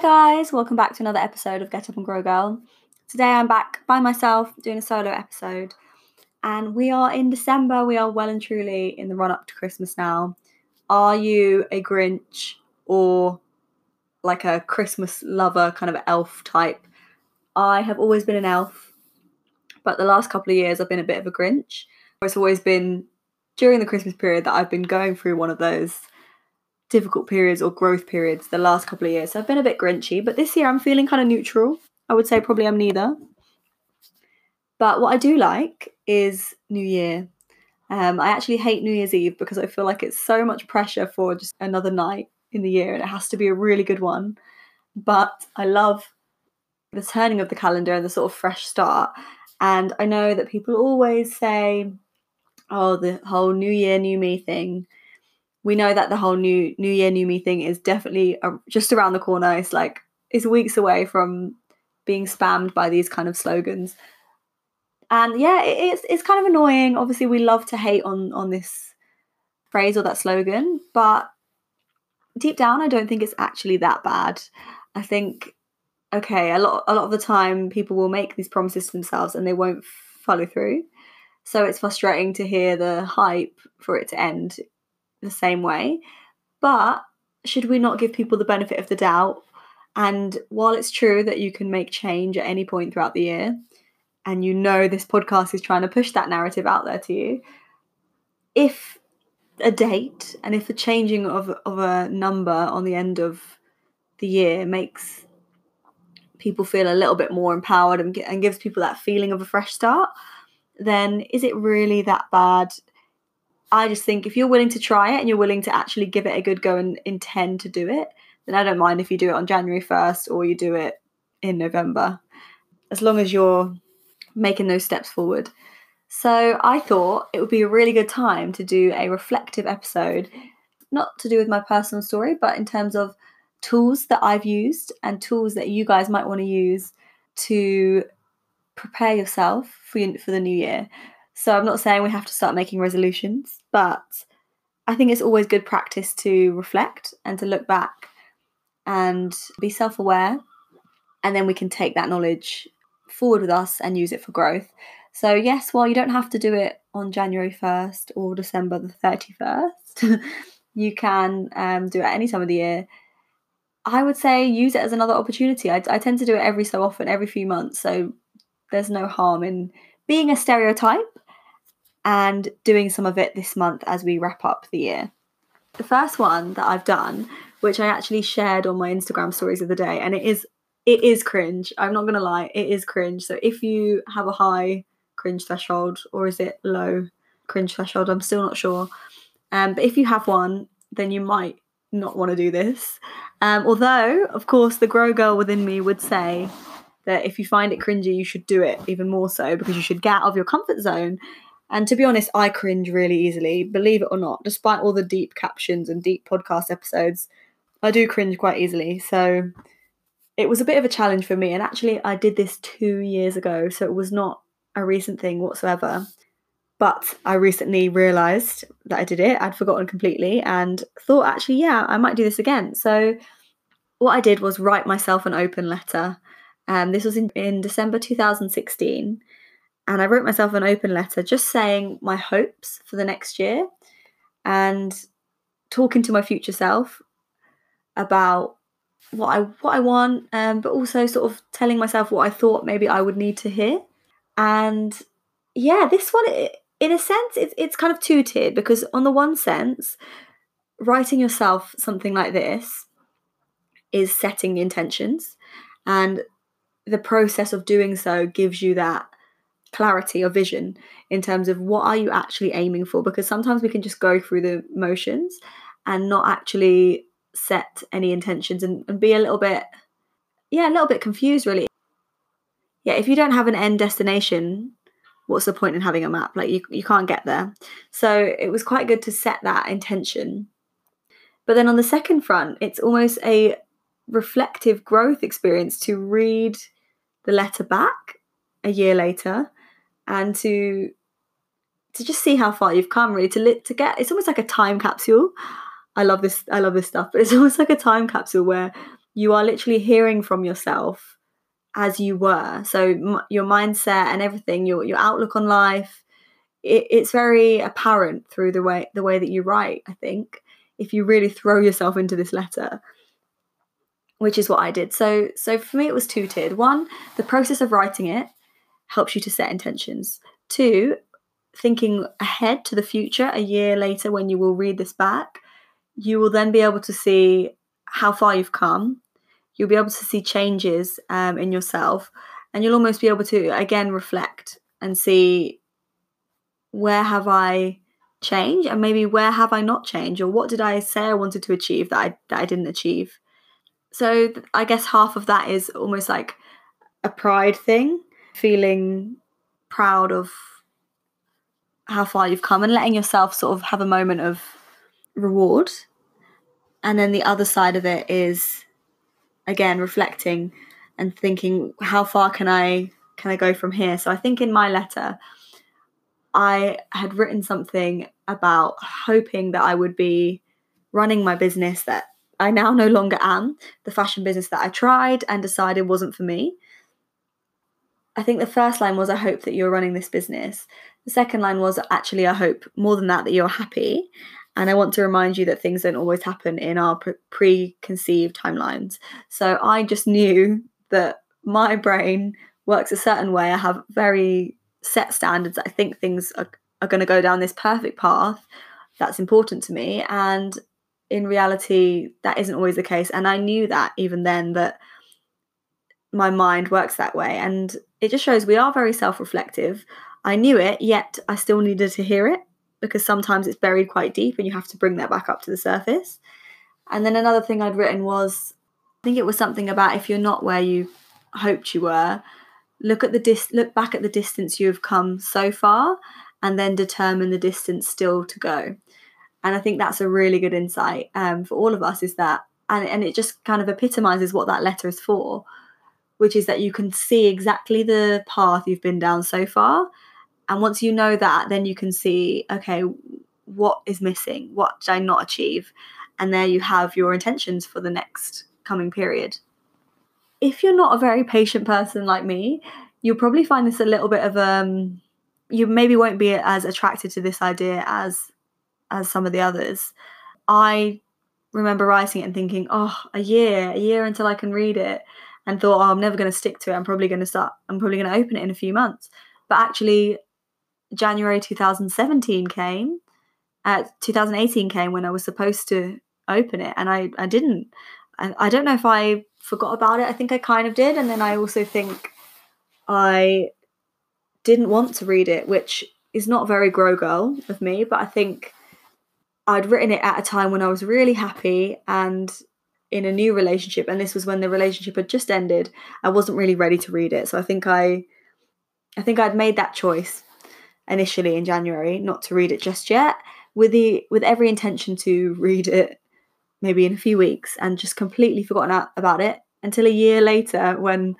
Hi, guys, welcome back to another episode of Get Up and Grow Girl. Today I'm back by myself doing a solo episode, and we are in December. We are well and truly in the run up to Christmas now. Are you a Grinch or like a Christmas lover, kind of elf type? I have always been an elf, but the last couple of years I've been a bit of a Grinch. It's always been during the Christmas period that I've been going through one of those difficult periods or growth periods the last couple of years. So I've been a bit grinchy, but this year I'm feeling kind of neutral. I would say probably I'm neither. But what I do like is New Year. Um, I actually hate New Year's Eve because I feel like it's so much pressure for just another night in the year and it has to be a really good one. But I love the turning of the calendar and the sort of fresh start. And I know that people always say, oh, the whole New Year, New Me thing we know that the whole new new year new me thing is definitely uh, just around the corner. It's like it's weeks away from being spammed by these kind of slogans. And yeah it, it's it's kind of annoying. Obviously we love to hate on on this phrase or that slogan but deep down i don't think it's actually that bad. I think okay a lot a lot of the time people will make these promises to themselves and they won't follow through. So it's frustrating to hear the hype for it to end the same way. But should we not give people the benefit of the doubt? And while it's true that you can make change at any point throughout the year, and you know this podcast is trying to push that narrative out there to you, if a date and if the changing of, of a number on the end of the year makes people feel a little bit more empowered and, and gives people that feeling of a fresh start, then is it really that bad I just think if you're willing to try it and you're willing to actually give it a good go and intend to do it, then I don't mind if you do it on January 1st or you do it in November, as long as you're making those steps forward. So I thought it would be a really good time to do a reflective episode, not to do with my personal story, but in terms of tools that I've used and tools that you guys might want to use to prepare yourself for, for the new year. So I'm not saying we have to start making resolutions, but I think it's always good practice to reflect and to look back and be self aware. And then we can take that knowledge forward with us and use it for growth. So, yes, while you don't have to do it on January 1st or December the 31st, you can um, do it any time of the year. I would say use it as another opportunity. I, I tend to do it every so often, every few months. So, there's no harm in being a stereotype and doing some of it this month as we wrap up the year. The first one that I've done, which I actually shared on my Instagram stories of the day, and it is it is cringe. I'm not gonna lie, it is cringe. So if you have a high cringe threshold or is it low cringe threshold, I'm still not sure. Um, but if you have one, then you might not want to do this. Um, although, of course, the grow girl within me would say that if you find it cringy, you should do it even more so because you should get out of your comfort zone and to be honest, I cringe really easily, believe it or not. Despite all the deep captions and deep podcast episodes, I do cringe quite easily. So it was a bit of a challenge for me. And actually, I did this two years ago, so it was not a recent thing whatsoever. But I recently realised that I did it. I'd forgotten completely and thought, actually, yeah, I might do this again. So what I did was write myself an open letter. Um, this was in, in December 2016 and I wrote myself an open letter just saying my hopes for the next year and talking to my future self about what I what I want, um, but also sort of telling myself what I thought maybe I would need to hear. And yeah, this one, in a sense, it's it's kind of two tiered because on the one sense, writing yourself something like this is setting intentions, and the process of doing so gives you that clarity or vision in terms of what are you actually aiming for because sometimes we can just go through the motions and not actually set any intentions and, and be a little bit yeah, a little bit confused really. Yeah, if you don't have an end destination, what's the point in having a map? Like you, you can't get there. So it was quite good to set that intention. But then on the second front, it's almost a reflective growth experience to read the letter back a year later and to to just see how far you've come really to li- to get it's almost like a time capsule i love this i love this stuff but it's almost like a time capsule where you are literally hearing from yourself as you were. So m- your mindset and everything, your your outlook on life, it, it's very apparent through the way the way that you write. I think if you really throw yourself into this letter, which is what I did. So so for me, it was two tiered. One, the process of writing it helps you to set intentions. Two, thinking ahead to the future, a year later when you will read this back, you will then be able to see how far you've come. You'll be able to see changes um, in yourself and you'll almost be able to again reflect and see where have i changed and maybe where have i not changed or what did i say i wanted to achieve that i, that I didn't achieve? So i guess half of that is almost like a pride thing feeling proud of how far you've come and letting yourself sort of have a moment of reward and then the other side of it is again reflecting and thinking how far can I can I go from here? So I think in my letter I had written something about hoping that I would be running my business that I now no longer am, the fashion business that I tried and decided wasn't for me. I think the first line was I hope that you're running this business. The second line was actually I hope more than that that you're happy and I want to remind you that things don't always happen in our pre- preconceived timelines. So I just knew that my brain works a certain way. I have very set standards. I think things are, are going to go down this perfect path that's important to me. And in reality, that isn't always the case. And I knew that even then that my mind works that way. And it just shows we are very self reflective. I knew it, yet I still needed to hear it because sometimes it's buried quite deep and you have to bring that back up to the surface. And then another thing I'd written was I think it was something about if you're not where you hoped you were, look at the dis- look back at the distance you have come so far and then determine the distance still to go. And I think that's a really good insight um, for all of us is that and, and it just kind of epitomizes what that letter is for, which is that you can see exactly the path you've been down so far and once you know that, then you can see, okay, what is missing? What did I not achieve? And there you have your intentions for the next coming period. If you're not a very patient person like me, you'll probably find this a little bit of um you maybe won't be as attracted to this idea as as some of the others. I remember writing it and thinking, oh, a year, a year until I can read it, and thought, oh, I'm never going to stick to it. I'm probably going to start, I'm probably going to open it in a few months. But actually, January 2017 came, uh, 2018 came when I was supposed to open it, and I, I didn't. I, I don't know if I forgot about it. I think I kind of did, and then I also think I didn't want to read it, which is not very grow girl of me, but I think I'd written it at a time when I was really happy and in a new relationship, and this was when the relationship had just ended. I wasn't really ready to read it, so I think I, I think I'd made that choice initially in January, not to read it just yet, with the with every intention to read it maybe in a few weeks and just completely forgotten about it until a year later when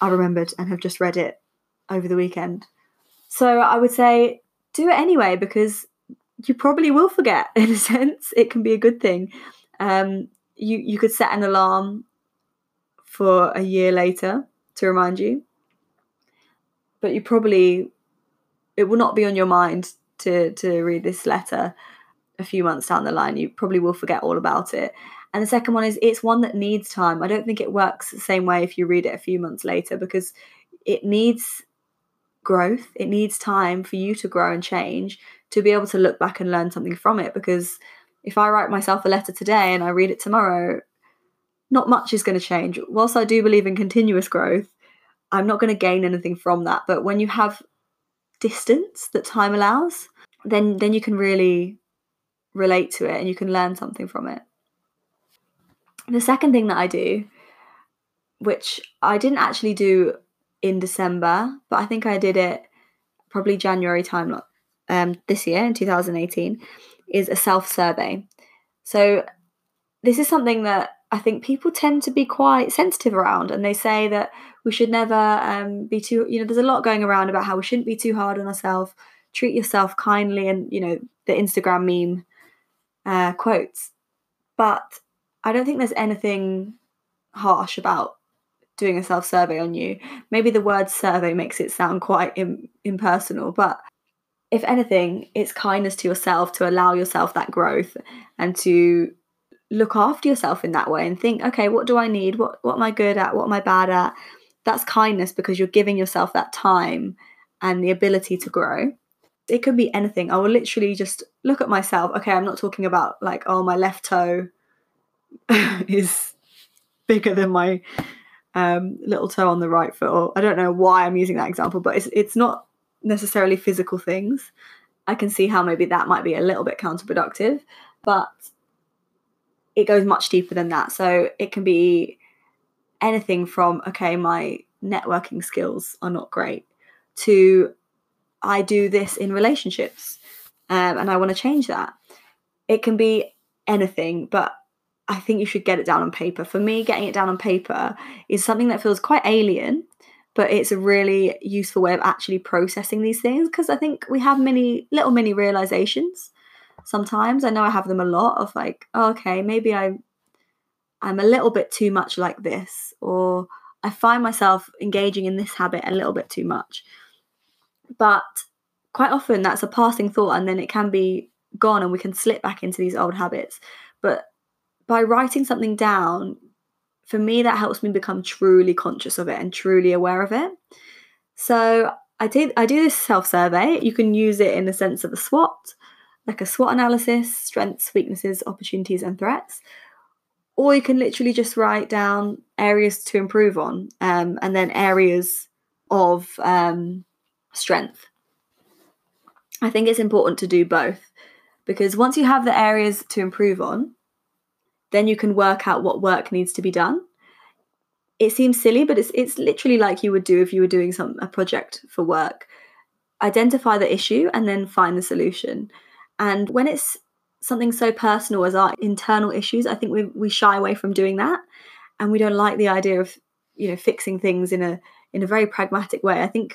I remembered and have just read it over the weekend. So I would say do it anyway because you probably will forget in a sense. It can be a good thing. Um, you you could set an alarm for a year later to remind you, but you probably it will not be on your mind to to read this letter a few months down the line. You probably will forget all about it. And the second one is it's one that needs time. I don't think it works the same way if you read it a few months later because it needs growth. It needs time for you to grow and change to be able to look back and learn something from it. Because if I write myself a letter today and I read it tomorrow, not much is going to change. Whilst I do believe in continuous growth, I'm not going to gain anything from that. But when you have distance that time allows, then then you can really relate to it and you can learn something from it. The second thing that I do which I didn't actually do in December, but I think I did it probably January time um, this year in 2018, is a self survey. So, this is something that I think people tend to be quite sensitive around, and they say that we should never um, be too, you know, there's a lot going around about how we shouldn't be too hard on ourselves, treat yourself kindly, and, you know, the Instagram meme uh, quotes. But I don't think there's anything harsh about doing a self survey on you. Maybe the word survey makes it sound quite Im- impersonal, but if anything, it's kindness to yourself to allow yourself that growth and to look after yourself in that way and think, okay, what do I need? What what am I good at? What am I bad at? That's kindness because you're giving yourself that time and the ability to grow. It could be anything. I will literally just look at myself. Okay, I'm not talking about like, oh, my left toe is bigger than my um, little toe on the right foot. Or I don't know why I'm using that example, but it's it's not necessarily physical things. I can see how maybe that might be a little bit counterproductive, but it goes much deeper than that. So it can be anything from okay, my networking skills are not great to I do this in relationships um, and I want to change that. It can be anything, but I think you should get it down on paper. For me, getting it down on paper is something that feels quite alien, but it's a really useful way of actually processing these things because I think we have many little mini realizations sometimes. I know I have them a lot of like, oh, okay, maybe I'm I'm a little bit too much like this, or I find myself engaging in this habit a little bit too much. But quite often that's a passing thought and then it can be gone and we can slip back into these old habits. But by writing something down, for me, that helps me become truly conscious of it and truly aware of it. So I did I do this self-survey. You can use it in the sense of a SWOT, like a SWOT analysis, strengths, weaknesses, opportunities, and threats. Or you can literally just write down areas to improve on, um, and then areas of um, strength. I think it's important to do both because once you have the areas to improve on, then you can work out what work needs to be done. It seems silly, but it's it's literally like you would do if you were doing some a project for work. Identify the issue and then find the solution. And when it's something so personal as our internal issues, I think we we shy away from doing that, and we don't like the idea of you know fixing things in a in a very pragmatic way. I think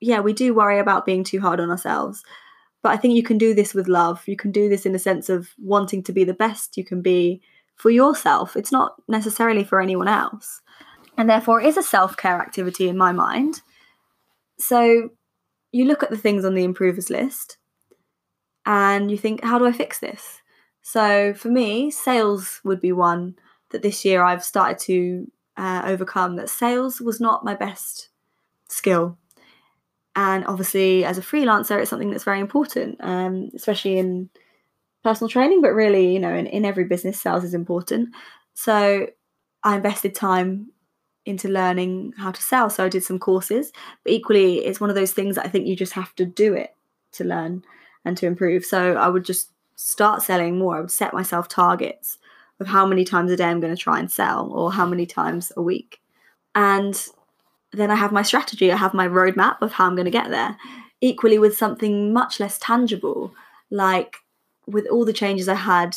yeah, we do worry about being too hard on ourselves. But I think you can do this with love. You can do this in a sense of wanting to be the best you can be for yourself. It's not necessarily for anyone else. And therefore, it is a self care activity in my mind. So you look at the things on the improvers list and you think, how do I fix this? So for me, sales would be one that this year I've started to uh, overcome. That sales was not my best skill. And obviously, as a freelancer, it's something that's very important, um, especially in personal training, but really, you know, in, in every business, sales is important. So I invested time into learning how to sell. So I did some courses, but equally, it's one of those things that I think you just have to do it to learn and to improve. So I would just start selling more. I would set myself targets of how many times a day I'm going to try and sell or how many times a week. And then I have my strategy, I have my roadmap of how I'm going to get there. Equally, with something much less tangible, like with all the changes I had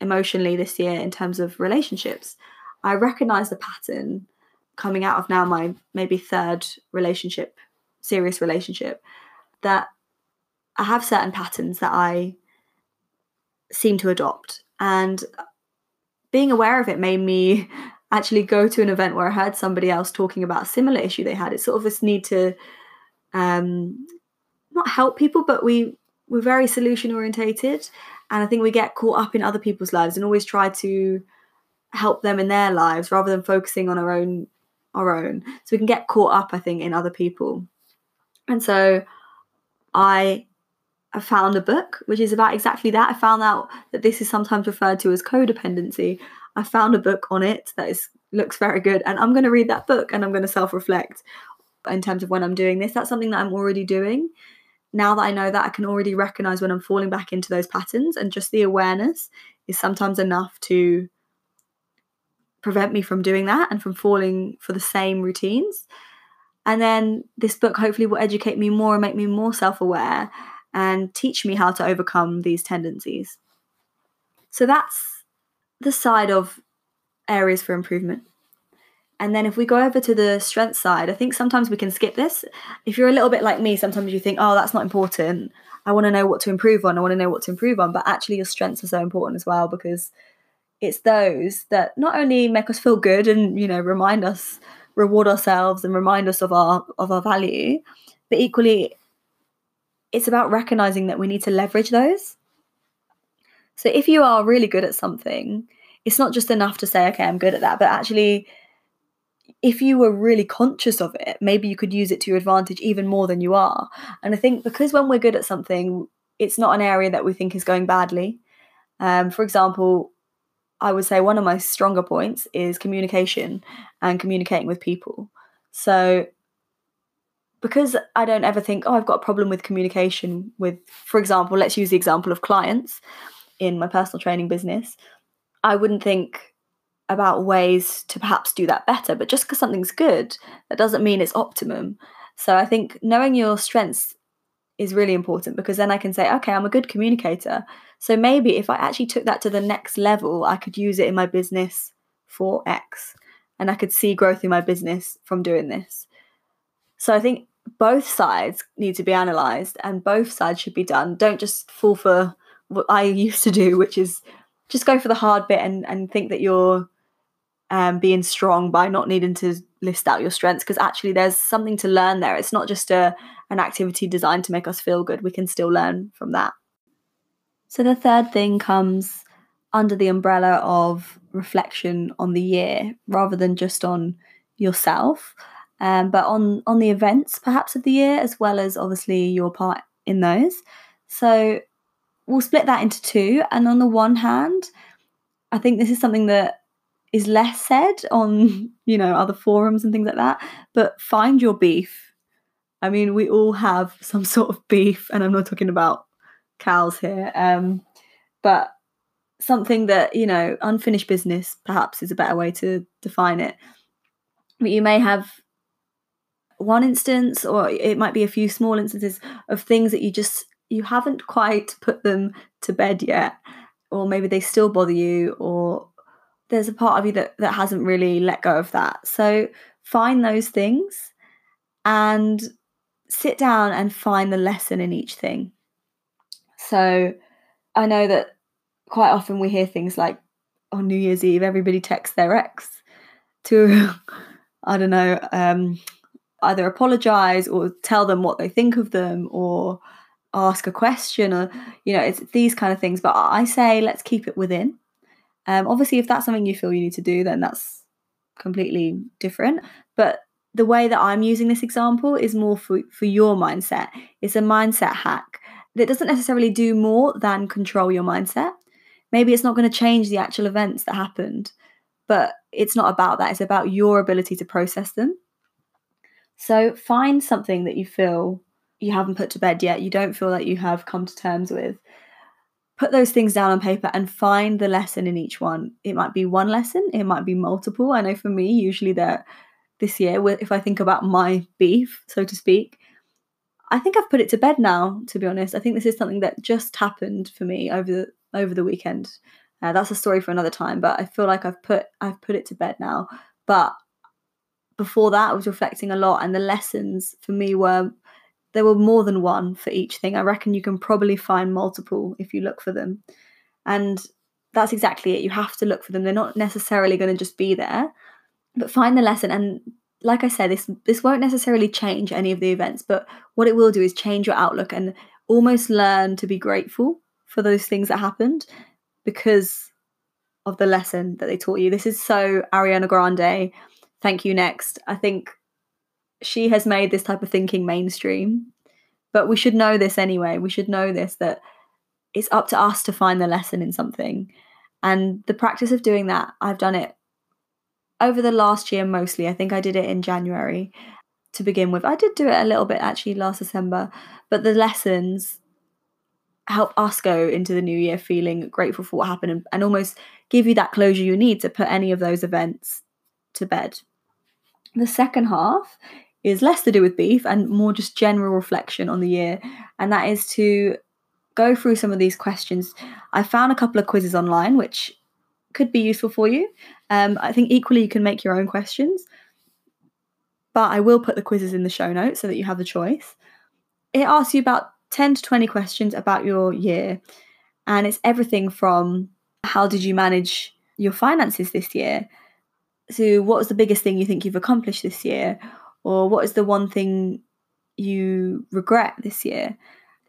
emotionally this year in terms of relationships, I recognize the pattern coming out of now my maybe third relationship, serious relationship, that I have certain patterns that I seem to adopt. And being aware of it made me actually go to an event where I heard somebody else talking about a similar issue they had. It's sort of this need to um, not help people, but we we're very solution orientated and i think we get caught up in other people's lives and always try to help them in their lives rather than focusing on our own our own so we can get caught up i think in other people and so i I found a book which is about exactly that. I found out that this is sometimes referred to as codependency. I found a book on it that is looks very good, and I'm going to read that book and I'm going to self reflect in terms of when I'm doing this. That's something that I'm already doing, now that I know that, I can already recognize when I'm falling back into those patterns, and just the awareness is sometimes enough to prevent me from doing that and from falling for the same routines. And then this book hopefully will educate me more and make me more self aware and teach me how to overcome these tendencies. So that's the side of areas for improvement. And then if we go over to the strength side, I think sometimes we can skip this. If you're a little bit like me, sometimes you think, oh, that's not important. I want to know what to improve on. I want to know what to improve on. But actually, your strengths are so important as well because it's those that not only make us feel good and, you know, remind us, reward ourselves and remind us of our of our value, but equally it's about recognizing that we need to leverage those. So if you are really good at something, it's not just enough to say, okay, I'm good at that, but actually if you were really conscious of it, maybe you could use it to your advantage even more than you are. And I think because when we're good at something, it's not an area that we think is going badly. Um, for example, I would say one of my stronger points is communication and communicating with people. So, because I don't ever think, oh, I've got a problem with communication with, for example, let's use the example of clients in my personal training business, I wouldn't think, about ways to perhaps do that better. But just because something's good, that doesn't mean it's optimum. So I think knowing your strengths is really important because then I can say, okay, I'm a good communicator. So maybe if I actually took that to the next level, I could use it in my business for X and I could see growth in my business from doing this. So I think both sides need to be analyzed and both sides should be done. Don't just fall for what I used to do, which is just go for the hard bit and, and think that you're um, being strong by not needing to list out your strengths because actually there's something to learn there. It's not just a an activity designed to make us feel good. We can still learn from that. So the third thing comes under the umbrella of reflection on the year rather than just on yourself, um, but on on the events perhaps of the year as well as obviously your part in those. So we'll split that into two. And on the one hand, I think this is something that is less said on you know other forums and things like that but find your beef. I mean we all have some sort of beef and i'm not talking about cows here um but something that you know unfinished business perhaps is a better way to define it. But you may have one instance or it might be a few small instances of things that you just you haven't quite put them to bed yet or maybe they still bother you or there's a part of you that, that hasn't really let go of that. So find those things and sit down and find the lesson in each thing. So I know that quite often we hear things like on New Year's Eve, everybody texts their ex to, I don't know, um, either apologize or tell them what they think of them or ask a question or, you know, it's these kind of things. But I say let's keep it within um, obviously, if that's something you feel you need to do, then that's completely different. But the way that I'm using this example is more for, for your mindset. It's a mindset hack that doesn't necessarily do more than control your mindset. Maybe it's not going to change the actual events that happened, but it's not about that. It's about your ability to process them. So find something that you feel you haven't put to bed yet, you don't feel that you have come to terms with, put those things down on paper and find the lesson in each one. It might be one lesson, it might be multiple. I know for me, usually that this year, if I think about my beef, so to speak, I think I've put it to bed now. To be honest, I think this is something that just happened for me over the over the weekend. Uh, that's a story for another time, but I feel like I've put I've put it to bed now. But before that, I was reflecting a lot, and the lessons for me were there were more than one for each thing. I reckon you can probably find multiple if you look for them. And that's exactly it. You have to look for them. They're not necessarily going to just be there, but find the lesson. And like I said, this this won't necessarily change any of the events, but what it will do is change your outlook and almost learn to be grateful for those things that happened because of the lesson that they taught you. This is so Ariana Grande. Thank you next. I think she has made this type of thinking mainstream. But we should know this anyway. We should know this that it's up to us to find the lesson in something. And the practice of doing that, I've done it over the last year mostly. I think I did it in January to begin with. I did do it a little bit actually last December, but the lessons help us go into the new year feeling grateful for what happened and, and almost give you that closure you need to put any of those events to bed. The second half is less to do with beef and more just general reflection on the year, and that is to go through some of these questions. I found a couple of quizzes online which could be useful for you. Um, I think equally you can make your own questions, but I will put the quizzes in the show notes so that you have the choice. It asks you about 10 to 20 questions about your year, and it's everything from how did you manage your finances this year to what was the biggest thing you think you've accomplished this year, or what is the one thing you regret this year.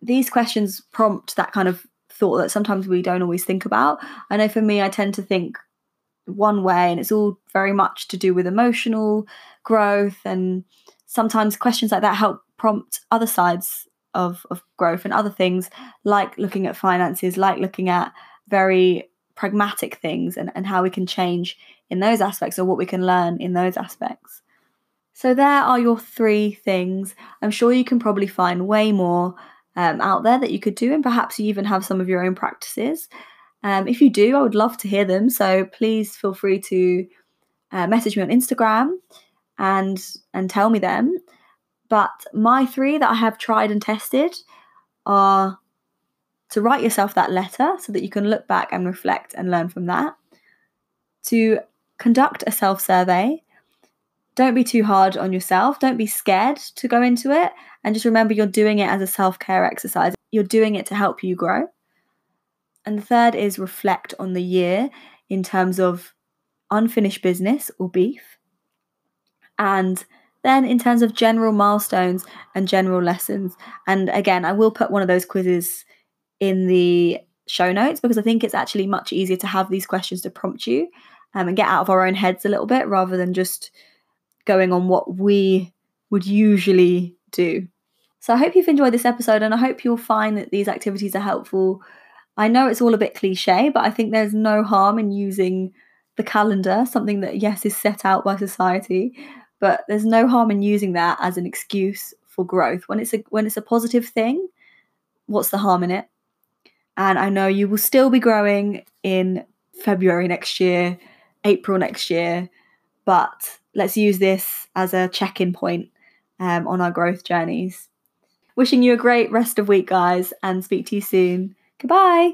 These questions prompt that kind of thought that sometimes we don't always think about. I know for me, I tend to think one way, and it's all very much to do with emotional growth. And sometimes questions like that help prompt other sides of, of growth and other things, like looking at finances, like looking at very pragmatic things and, and how we can change in those aspects or what we can learn in those aspects. So, there are your three things. I'm sure you can probably find way more um, out there that you could do, and perhaps you even have some of your own practices. Um, if you do, I would love to hear them. So, please feel free to uh, message me on Instagram and and tell me them. But my three that I have tried and tested are to write yourself that letter so that you can look back and reflect and learn from that, to conduct a self survey. Don't be too hard on yourself. Don't be scared to go into it. And just remember you're doing it as a self care exercise. You're doing it to help you grow. And the third is reflect on the year in terms of unfinished business or beef. And then, in terms of general milestones and general lessons, and again, I will put one of those quizzes in the show notes because I think it's actually much easier to have these questions to prompt you um, and get out of our own heads a little bit rather than just going on what we would usually do. So I hope you've enjoyed this episode and I hope you'll find that these activities are helpful. I know it's all a bit cliche, but I think there's no harm in using the calendar, something that, yes, is set out by society, but there's no harm in using that as an excuse for growth. When it's a when it's a positive thing, what's the harm in it? And I know you will still be growing in February next year, April next year, but let's use this as a check in point um, on our growth journeys. Wishing you a great rest of week, guys, and speak to you soon. Goodbye.